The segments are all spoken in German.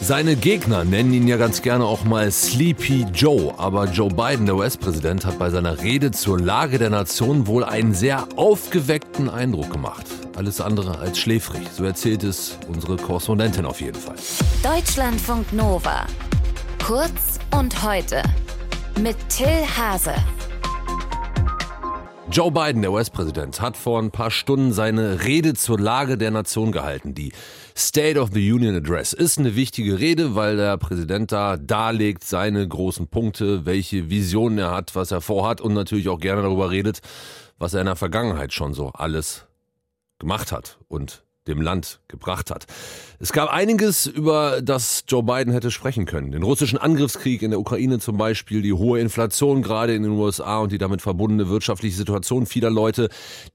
Seine Gegner nennen ihn ja ganz gerne auch mal Sleepy Joe, aber Joe Biden, der US-Präsident, hat bei seiner Rede zur Lage der Nation wohl einen sehr aufgeweckten Eindruck gemacht. Alles andere als schläfrig, so erzählt es unsere Korrespondentin auf jeden Fall. Deutschlandfunk Nova. Kurz und heute mit Till Hase. Joe Biden, der US-Präsident, hat vor ein paar Stunden seine Rede zur Lage der Nation gehalten. Die State of the Union Address ist eine wichtige Rede, weil der Präsident da darlegt seine großen Punkte, welche Visionen er hat, was er vorhat und natürlich auch gerne darüber redet, was er in der Vergangenheit schon so alles gemacht hat und dem Land gebracht hat. Es gab einiges, über das Joe Biden hätte sprechen können. Den russischen Angriffskrieg in der Ukraine zum Beispiel, die hohe Inflation gerade in den USA und die damit verbundene wirtschaftliche Situation vieler Leute,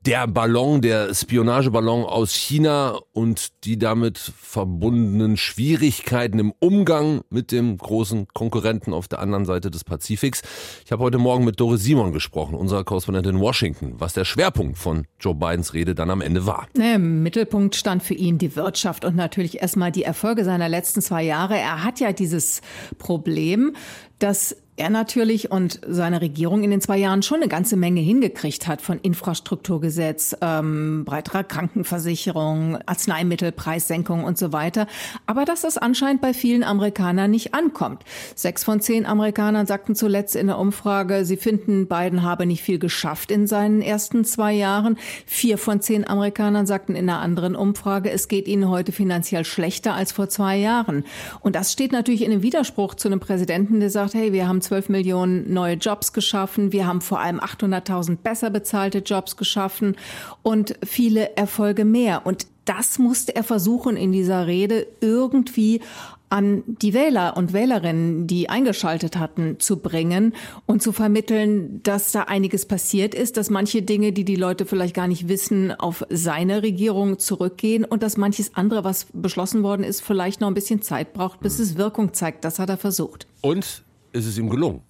der Ballon, der Spionageballon aus China und die damit verbundenen Schwierigkeiten im Umgang mit dem großen Konkurrenten auf der anderen Seite des Pazifiks. Ich habe heute Morgen mit Doris Simon gesprochen, unserer Korrespondentin in Washington, was der Schwerpunkt von Joe Bidens Rede dann am Ende war. Im Mittelpunkt stand für ihn die Wirtschaft und natürlich erstmal die Erfolge seiner letzten zwei Jahre. Er hat ja dieses Problem, dass er natürlich und seine Regierung in den zwei Jahren schon eine ganze Menge hingekriegt hat von Infrastrukturgesetz, ähm, breiterer Krankenversicherung, Arzneimittelpreissenkung und so weiter. Aber dass das anscheinend bei vielen Amerikanern nicht ankommt. Sechs von zehn Amerikanern sagten zuletzt in der Umfrage, sie finden, Biden habe nicht viel geschafft in seinen ersten zwei Jahren. Vier von zehn Amerikanern sagten in einer anderen Umfrage, es geht ihnen heute finanziell schlechter als vor zwei Jahren. Und das steht natürlich in einem Widerspruch zu einem Präsidenten, der sagt, hey, wir haben 12 Millionen neue Jobs geschaffen. Wir haben vor allem 800.000 besser bezahlte Jobs geschaffen und viele Erfolge mehr. Und das musste er versuchen in dieser Rede irgendwie an die Wähler und Wählerinnen, die eingeschaltet hatten, zu bringen und zu vermitteln, dass da einiges passiert ist, dass manche Dinge, die die Leute vielleicht gar nicht wissen, auf seine Regierung zurückgehen und dass manches andere, was beschlossen worden ist, vielleicht noch ein bisschen Zeit braucht, bis es Wirkung zeigt. Das hat er versucht. Und ist es ihm gelungen?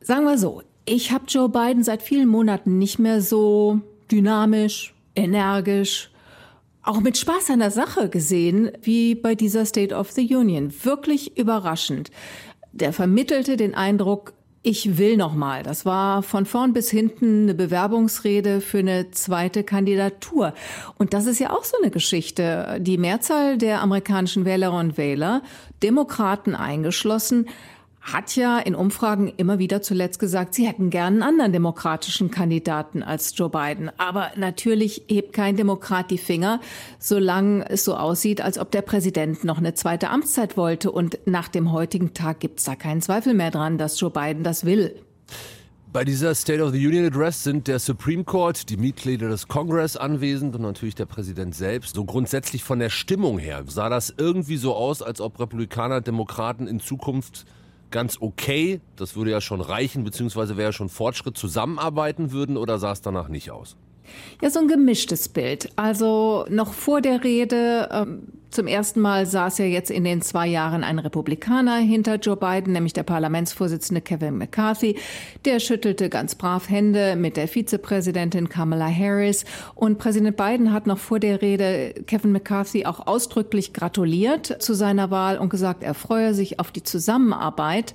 Sagen wir so, ich habe Joe Biden seit vielen Monaten nicht mehr so dynamisch, energisch, auch mit Spaß an der Sache gesehen, wie bei dieser State of the Union. Wirklich überraschend. Der vermittelte den Eindruck, ich will noch mal. Das war von vorn bis hinten eine Bewerbungsrede für eine zweite Kandidatur. Und das ist ja auch so eine Geschichte. Die Mehrzahl der amerikanischen Wählerinnen und Wähler, Demokraten eingeschlossen, hat ja in Umfragen immer wieder zuletzt gesagt, sie hätten gern einen anderen demokratischen Kandidaten als Joe Biden. Aber natürlich hebt kein Demokrat die Finger, solange es so aussieht, als ob der Präsident noch eine zweite Amtszeit wollte. Und nach dem heutigen Tag gibt es da keinen Zweifel mehr dran, dass Joe Biden das will. Bei dieser State of the Union Address sind der Supreme Court, die Mitglieder des Congress anwesend und natürlich der Präsident selbst. So grundsätzlich von der Stimmung her sah das irgendwie so aus, als ob Republikaner, Demokraten in Zukunft ganz okay, das würde ja schon reichen, beziehungsweise wäre ja schon Fortschritt, zusammenarbeiten würden oder sah es danach nicht aus? Ja, so ein gemischtes Bild. Also noch vor der Rede ähm, zum ersten Mal saß ja jetzt in den zwei Jahren ein Republikaner hinter Joe Biden, nämlich der Parlamentsvorsitzende Kevin McCarthy. Der schüttelte ganz brav Hände mit der Vizepräsidentin Kamala Harris. Und Präsident Biden hat noch vor der Rede Kevin McCarthy auch ausdrücklich gratuliert zu seiner Wahl und gesagt, er freue sich auf die Zusammenarbeit.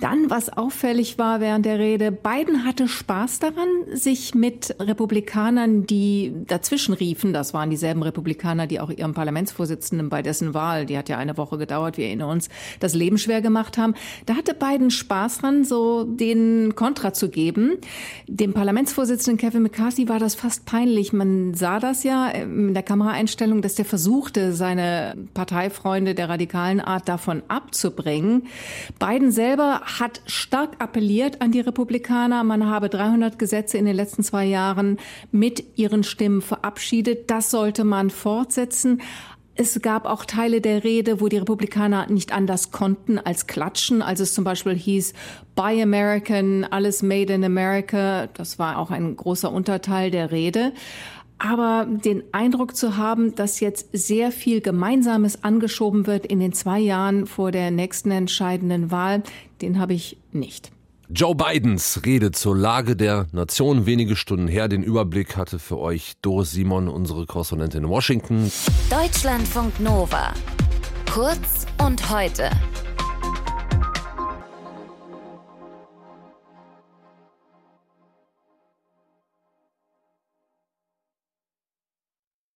Dann, was auffällig war während der Rede, Biden hatte Spaß daran, sich mit Republikanern, die dazwischen riefen, das waren dieselben Republikaner, die auch ihren Parlamentsvorsitzenden Vorsitzenden bei dessen Wahl, die hat ja eine Woche gedauert, wir erinnern uns, das Leben schwer gemacht haben. Da hatte Biden Spaß dran, so den Kontra zu geben. Dem Parlamentsvorsitzenden Kevin McCarthy war das fast peinlich. Man sah das ja in der Kameraeinstellung, dass der versuchte, seine Parteifreunde der radikalen Art davon abzubringen. Biden selber hat stark appelliert an die Republikaner. Man habe 300 Gesetze in den letzten zwei Jahren mit ihren Stimmen verabschiedet. Das sollte man fortsetzen. Es gab auch Teile der Rede, wo die Republikaner nicht anders konnten als klatschen, als es zum Beispiel hieß, Buy American, alles Made in America. Das war auch ein großer Unterteil der Rede. Aber den Eindruck zu haben, dass jetzt sehr viel Gemeinsames angeschoben wird in den zwei Jahren vor der nächsten entscheidenden Wahl, den habe ich nicht. Joe Bidens Rede zur Lage der Nation wenige Stunden her. Den Überblick hatte für euch Doris Simon, unsere Korrespondentin in Washington. Deutschlandfunk Nova. Kurz und heute